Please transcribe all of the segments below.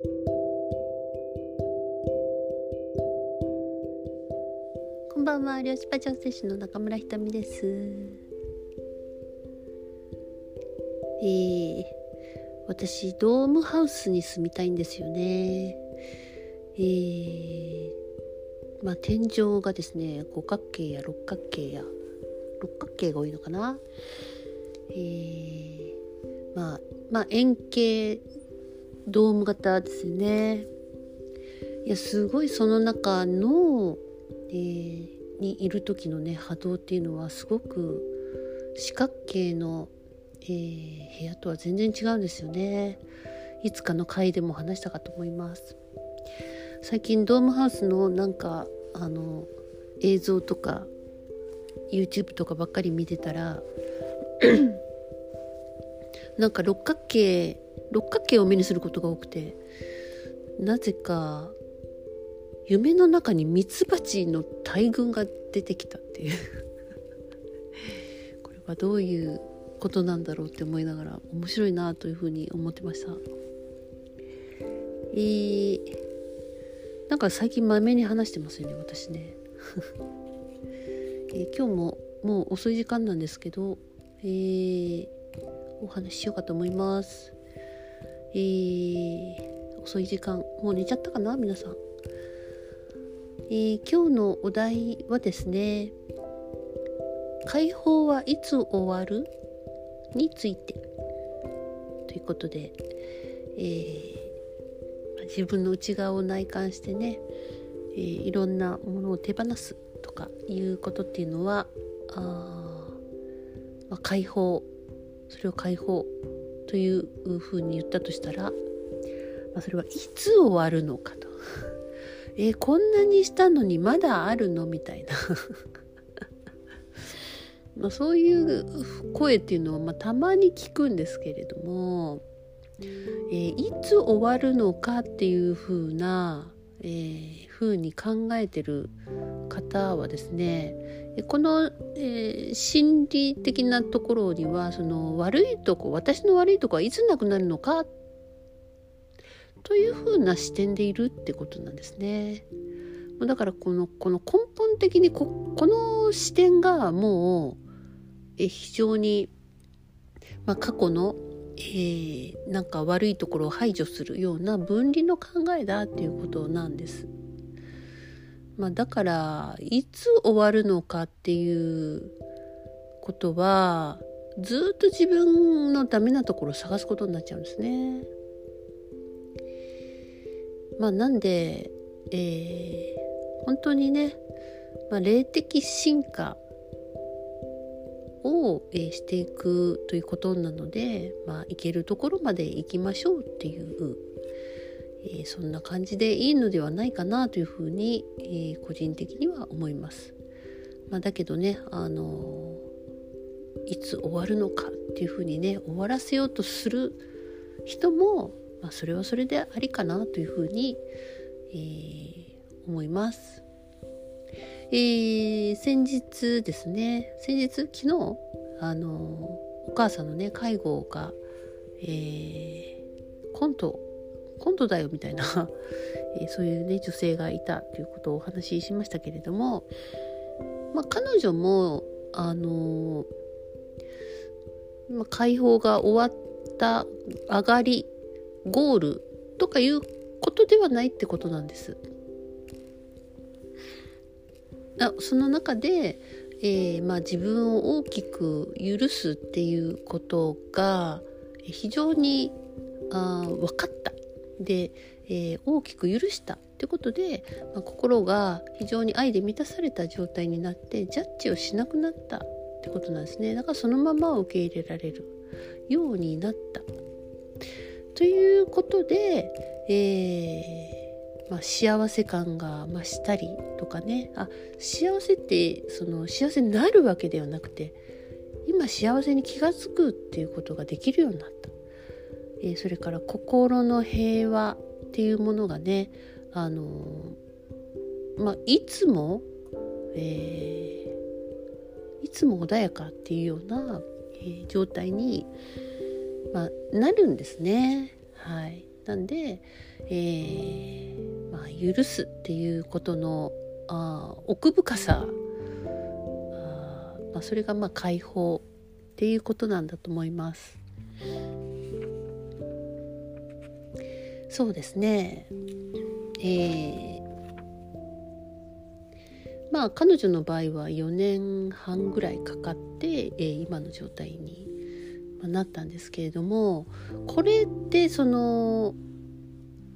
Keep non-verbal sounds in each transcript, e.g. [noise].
こんばんは、漁師パ調整士の中村ひとみです。えー、私ドームハウスに住みたいんですよね。えー、まあ天井がですね五角形や六角形や六角形が多いのかな。えー、まあまあ円形ドーム型ですね。いやすごいその中の、えー、にいる時のね波動っていうのはすごく四角形の、えー、部屋とは全然違うんですよね。いつかの回でも話したかと思います。最近ドームハウスのなんかあの映像とか YouTube とかばっかり見てたら [clears throat] なんか六角形六角形を目にすることが多くてなぜか夢の中にミツバチの大群が出てきたっていう。[laughs] これはどういうことなんだろうって思いながら面白いなというふうに思ってました。えー、なんか最近まめに話してますよね私ね、[laughs] えー、今日ももう遅い時間なんですけど、えー、お話ししようかと思います。えー、遅い時間もう寝ちゃったかな皆さん。えー、今日のお題はですね解放はいつ終わる？について。ということで、えー、自分の内側を内観してね、えー、いろんなものを手放すとかいうことっていうのはあ、まあ、解放。それを解放というふうに言ったとしたら、まあ、それはいつ終わるのかと。[laughs] えー、こんなにしたのにまだあるのみたいな [laughs] まあそういう声っていうのは、まあ、たまに聞くんですけれども、えー、いつ終わるのかっていうふうな、えー、ふうに考えてる方はですねこの、えー、心理的なところにはその悪いとこ私の悪いとこはいつなくなるのか？というふうな視点でいるってことなんですね。だからこのこの根本的にここの視点がもうえ非常に、まあ、過去の、えー、なんか悪いところを排除するような分離の考えだっていうことなんです。まあ、だからいつ終わるのかっていうことはずっと自分のダメなところを探すことになっちゃうんですね。まあなんで、えー、本当にね、まあ、霊的進化を、えー、していくということなので、まあ、行けるところまで行きましょうっていう、え、そんな感じでいいのではないかなというふうに、え、個人的には思います。まあ、だけどね、あのいつ終わるのかっていうふうにね終わらせようとする人もまあ、それはそれでありかなというふうに、えー、思います。えー、先日ですね先日昨日あのお母さんのね介護が、えー、コントコントだよみたいな [laughs] えー、そういうね女性がいたということをお話ししましたけれども、まあ、彼女もあのまあ、解放が終わった上がりゴールとかいうことではないってことなんです。あその中で、えー、まあ、自分を大きく許すっていうことが非常にあ分かったで、えー、大きく許したってことで、まあ、心が非常に愛で満たされた状態になってジャッジをしなくなったってことなんですね。だからそのまま受け入れられるようになった。ということで、えー、まあ、幸せ感が増したりとかね。あ幸せってその幸せになるわけではなくて今幸せに気が付くっていうことができるようになった、えー、それから心の平和っていうものがねあのまあ、いつも、えー、いつも穏やかっていうような、え、状態に、まあ、なるんですね。はい、なんで、えまあ、許すっていうことのあ奥深さあ、まあ、それがまあ解放っていうことなんだと思います。そうですね。えー、まあ彼女の場合は4年半ぐらいかかって、えー、今の状態になったんですけれどもこれってその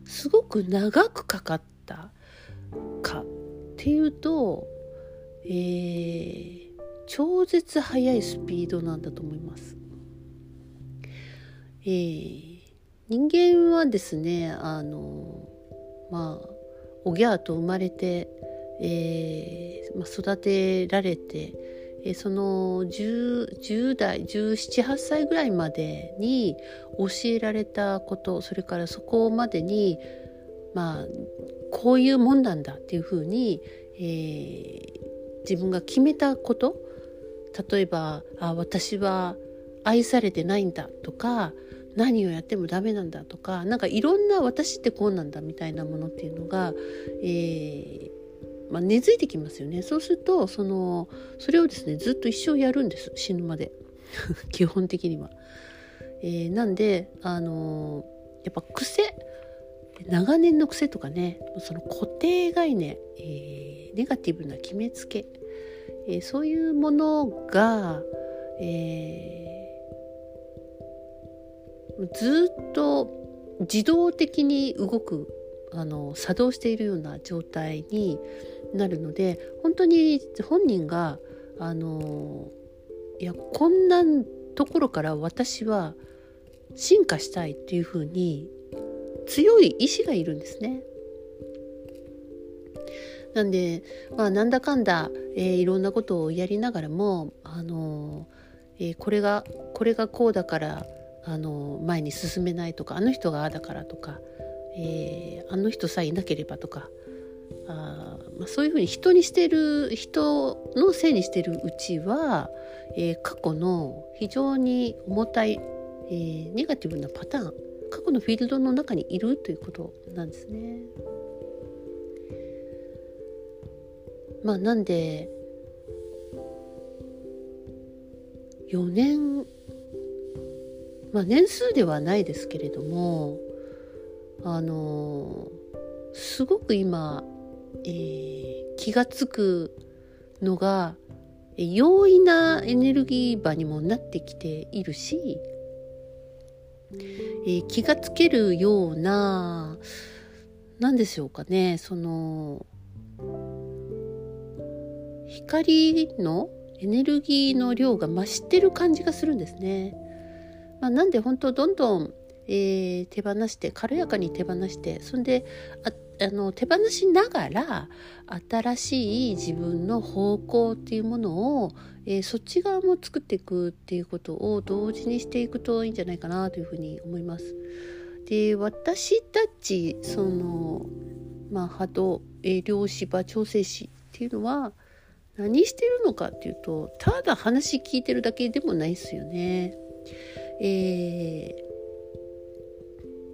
すごく長くかかったかっていうと、えー、超絶速いスピードなんだと思います。えー、人間はですねあのまあおぎゃーと生まれて、えーまあ、育てられて、えその 10, 10代1718歳ぐらいまでに教えられたことそれからそこまでにまあこういうもんなんだっていうふうに、えー、自分が決めたこと。例えばあ私は愛されてないんだとか何をやってもダメなんだとかなんかいろんな私ってこうなんだみたいなものっていうのが、えーまあ、根付いてきますよねそうするとそのそれをですねずっと一生やるんです死ぬまで [laughs] 基本的には。えー、なんであのー、やっぱ癖長年の癖とかねその固定概念、えー、ネガティブな決めつけ、えー、そういうものが、えー、ずっと自動的に動くあの作動しているような状態になるので本当に本人があのいやこんなところから私は進化したいっていうふうに強い意志がいるんですね。なんで、まあ、なんだかんだ、えー、いろんなことをやりながらも、あのー、えー、これがこれがこうだから、あの前に進めないとかあの人がああだからとか、えあの人さえいなければとかあ、まあ、そういうふうに人にしてる人のせいにしてるうちは、え過去の非常に重たい、えネガティブなパターン過去のフィールドの中にいるということなんですね。まあなんで4年まあ年数ではないですけれどもあのすごく今、えー、気が付くのが容易なエネルギー場にもなってきているしえー、気がつけるような何でしょうかねその光のエネルギーの量が増してる感じがするんですね。まあ、なんで本当どんどん、えー、手放して軽やかに手放してそんであの手放しながら新しい自分の方向っていうものを、えー、そっち側も作っていくっていうことを同時にしていくといいんじゃないかなというふうに思います。で私たちその、まあ、波動、えー、量子場調整士っていうのは何してるのかっていうとただ話聞いてるだけでもないですよね。えー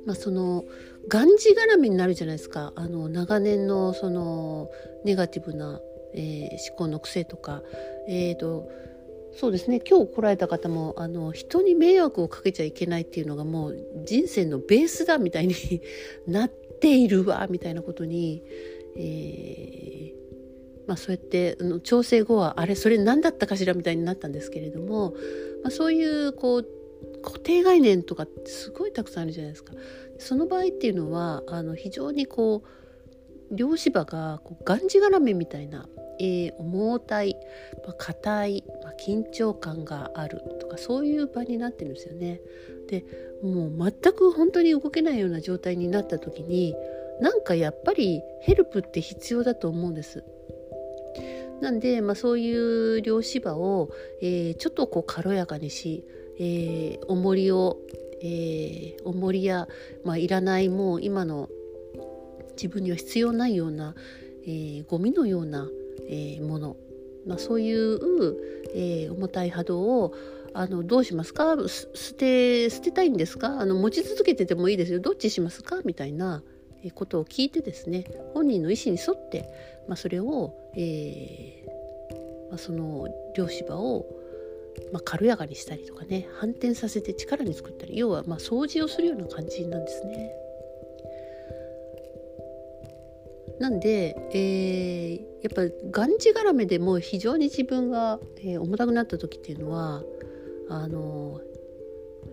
まあ、そのがんじがらめになるじゃないですか。あの長年のそのネガティブな、えー、思考の癖とか、えーと、そうですね。今日来られた方もあの人に迷惑をかけちゃいけないっていうのがもう人生のベースだみたいに [laughs] なっているわみたいなことに、えー、まあ、そうやって調整後はあれそれ何だったかしらみたいになったんですけれども、まあ、そういうこう固定概念とかってすごいたくさんあるじゃないですか。その場合っていうのはあの非常にこう漁師場がこうがんじがらめみたいな、えー、重たい、まあ、硬い、まあ、緊張感があるとかそういう場になってるんですよね。でもう全く本当に動けないような状態になった時になんかやっぱりヘルプって必要だと思うんです。なんで、まあ、そういう漁師場を、えー、ちょっとこう軽やかにしえー、重りを、えー、重りや、まあ、いらないもう今の自分には必要ないような、えー、ゴミのような、えー、もの、まあ、そういう、えー、重たい波動をあのどうしますか？捨て捨てたいんですか？あの持ち続けててもいいですよ。どっちしますか？みたいなことを聞いてですね本人の意思に沿って、まあ、それを、えーまあ、その漁師場を、まあ、軽やかにしたりとかね反転させて力に作ったり要はま掃除をするような感じなんですね。なんで、えー、やっぱがんじがらめでも非常に自分が、えー、重たくなった時っていうのはあの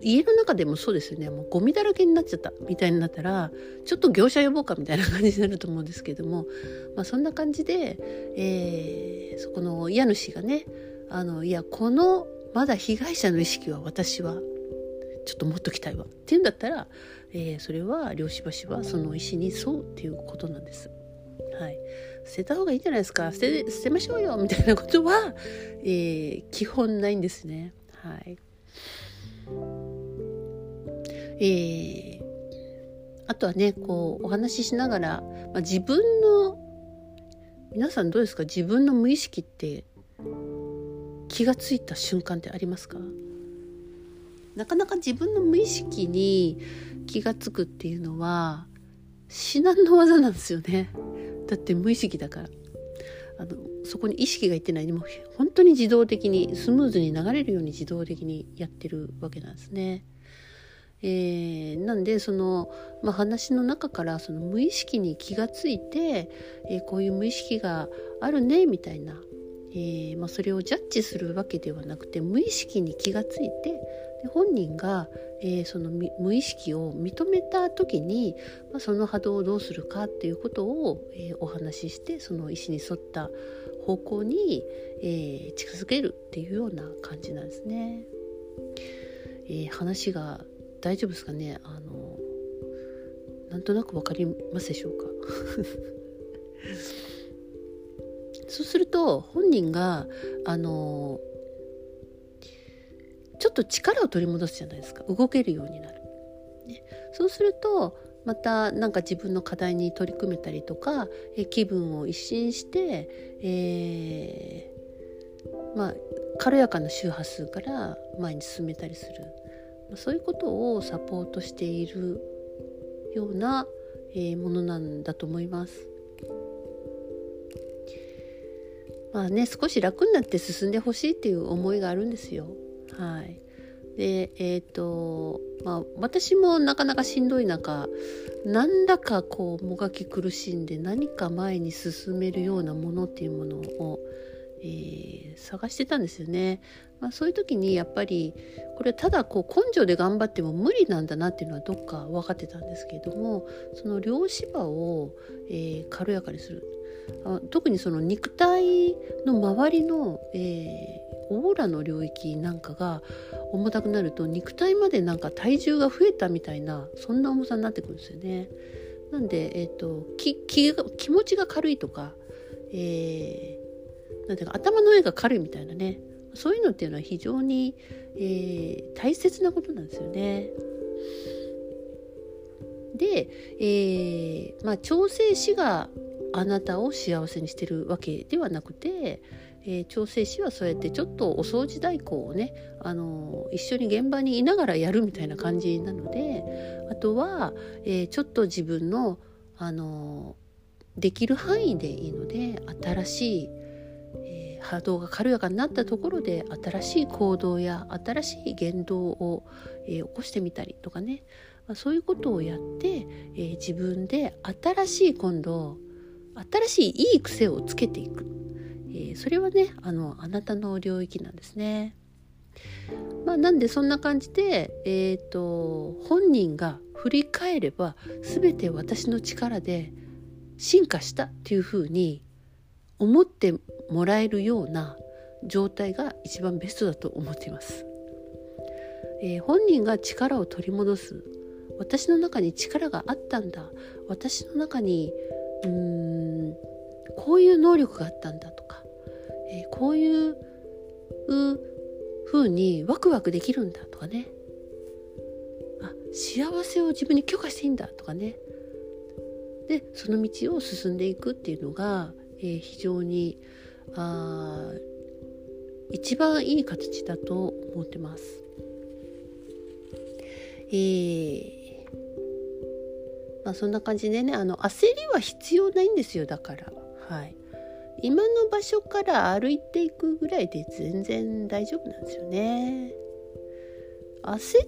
家の中でもそうですよねもうゴミだらけになっちゃったみたいになったらちょっと業者呼ぼうかみたいな感じになると思うんですけども、まあ、そんな感じで、えー、そこの家主がねあのいやこのまだ被害者の意識は私はちょっと持っときたいわっていうんだったら、えー、それは漁師橋はその意思に沿うっていうことなんです。はい、捨てた方がいいんじゃないですか捨て捨てましょうよみたいなことは、えー、基本ないんですね。はい。えー、あとはねこうお話ししながら、まあ、自分の皆さんどうですか？自分の無意識って気がついた瞬間ってありますか？なかなか自分の無意識に気が付くっていうのは至難の技なんですよね。だって無意識だから。あのそこに意識がいってない。でも本当に自動的にスムーズに流れるように自動的にやってるわけなんですね。えー、なんでその、まあ、話の中からその無意識に気がついて、えー、こういう無意識があるねみたいな、えーまあ、それをジャッジするわけではなくて無意識に気がついてで本人が、えー、その無意識を認めた時に、まあ、その波動をどうするかっていうことを、えー、お話ししてその意思に沿った方向に、え、近づけるっていうような感じなんですね。え、話が大丈夫ですかね？あのなんとなく分かりますでしょうか？[laughs] そうすると本人があのちょっと力を取り戻すじゃないですか動けるようになる。ね、そうするとまたなんか自分の課題に取り組めたりとかえ気分を一新して、えー、まあ軽やかな周波数から前に進めたりするそういうことをサポートしているような、えー、ものなんだと思います。まあね少し楽になって進んでほしいっていう思いがあるんですよ。はい、でえっ、ー、とまあ私もなかなかしんどい中なんだかこうもがき苦しんで何か前に進めるようなものっていうものを、えー、探してたんですよね。まあ、そういう時にやっぱりこれただこう根性で頑張っても無理なんだなっていうのはどっか分かってたんですけれどもその両芝を、えー、軽やかにするあ特にその肉体の周りの、えー、オーラの領域なんかが重たくなると肉体までなんか体重が増えたみたいなそんな重さになってくるんですよね。なんで、えーと、気気気持ちが軽いとか、えー、なんていうか頭の上が軽いみたいなねそういうのっていうのは非常に、えー、大切なことなんですよね。で、えー、まあ調整師があなたを幸せにしてるわけではなくて、えー、調整師はそうやってちょっとお掃除代行をね、あの、一緒に現場にいながらやるみたいな感じなのであとは、えー、ちょっと自分の、あのできる範囲でいいので新しい、波動が軽やかになったところで新しい行動や新しい言動を、え起こしてみたりとかね、まあ、そういうことをやって、え自分で新しい今度新しいいい癖をつけていく、えー、それはねあのあなたの領域なんですね。まあ、なんでそんな感じで、えーと、本人が振り返れば全て私の力で進化したっていうふうに思ってもらえるような状態が一番ベストだと思っています。えー、本人が力を取り戻す。私の中に力があったんだ。私の中にうーんこういう能力があったんだとか、えー、こういう風にワクワクできるんだとかね。あ幸せを自分に許可していいんだとかね。でその道を進んでいくっていうのが、えー、非常にあ一番いい形だと思ってます。えー、まあそんな感じでねあの焦りは必要ないんですよだから。はい。今の場所から歩いていくぐらいで全然大丈夫なんですよね。焦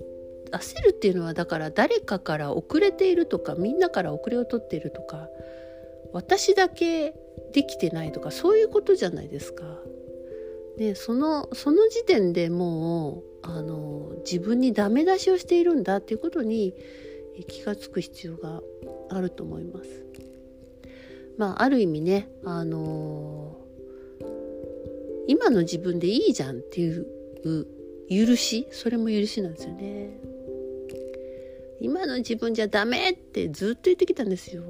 焦るっていうのはだから誰かから遅れているとかみんなから遅れを取っているとか私だけできてないとかそういうことじゃないですか。でそのその時点でもうあの自分にダメ出しをしているんだっていうことに気が付く必要があると思います。まあある意味ねあの今の自分でいいじゃんっていう許しそれも許しなんですよね。今の自分じゃダメってずっと言ってきたんですよ。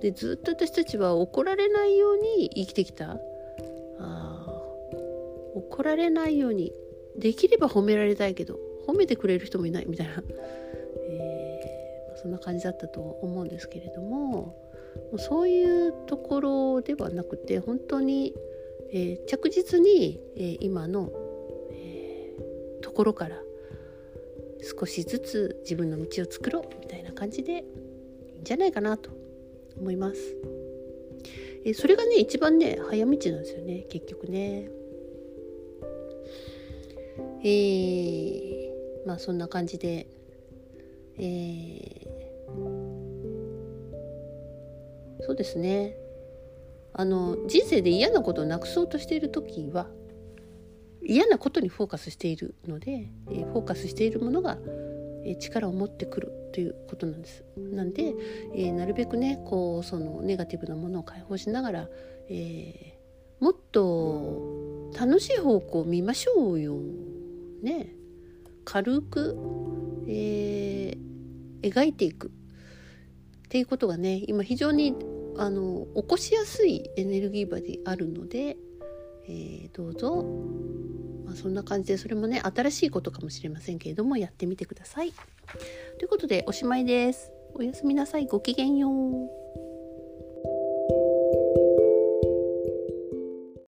でずっと私たちは怒られないように生きてきた。あ怒られないように。できれば褒められたいけど褒めてくれる人もいないみたいな、えー、そんな感じだったと思うんですけれどもそういうところではなくて本当に、えー、着実に、えー、今の、えー、ところから少しずつ自分の道を作ろうみたいな感じでいいんじゃないかなと。思います。えそれがね一番ね早道なんですよね結局ね。えー、まあそんな感じで、えー、そうですねあの人生で嫌なことをなくそうとしている時は嫌なことにフォーカスしているので、えー、フォーカスしているものがえ力を持ってくるということなんです。なんで、えー、なるべくねこうそのネガティブなものを解放しながら、えー、もっと楽しい方向を見ましょうよ。ね軽く、えー、描いていくっていうことがね今非常にあの起こしやすいエネルギー場であるので、え、どうぞ、そんな感じでそれもね新しいことかもしれませんけれどもやってみてください。ということでおしまいです。おやすみなさい。ごきげんよう。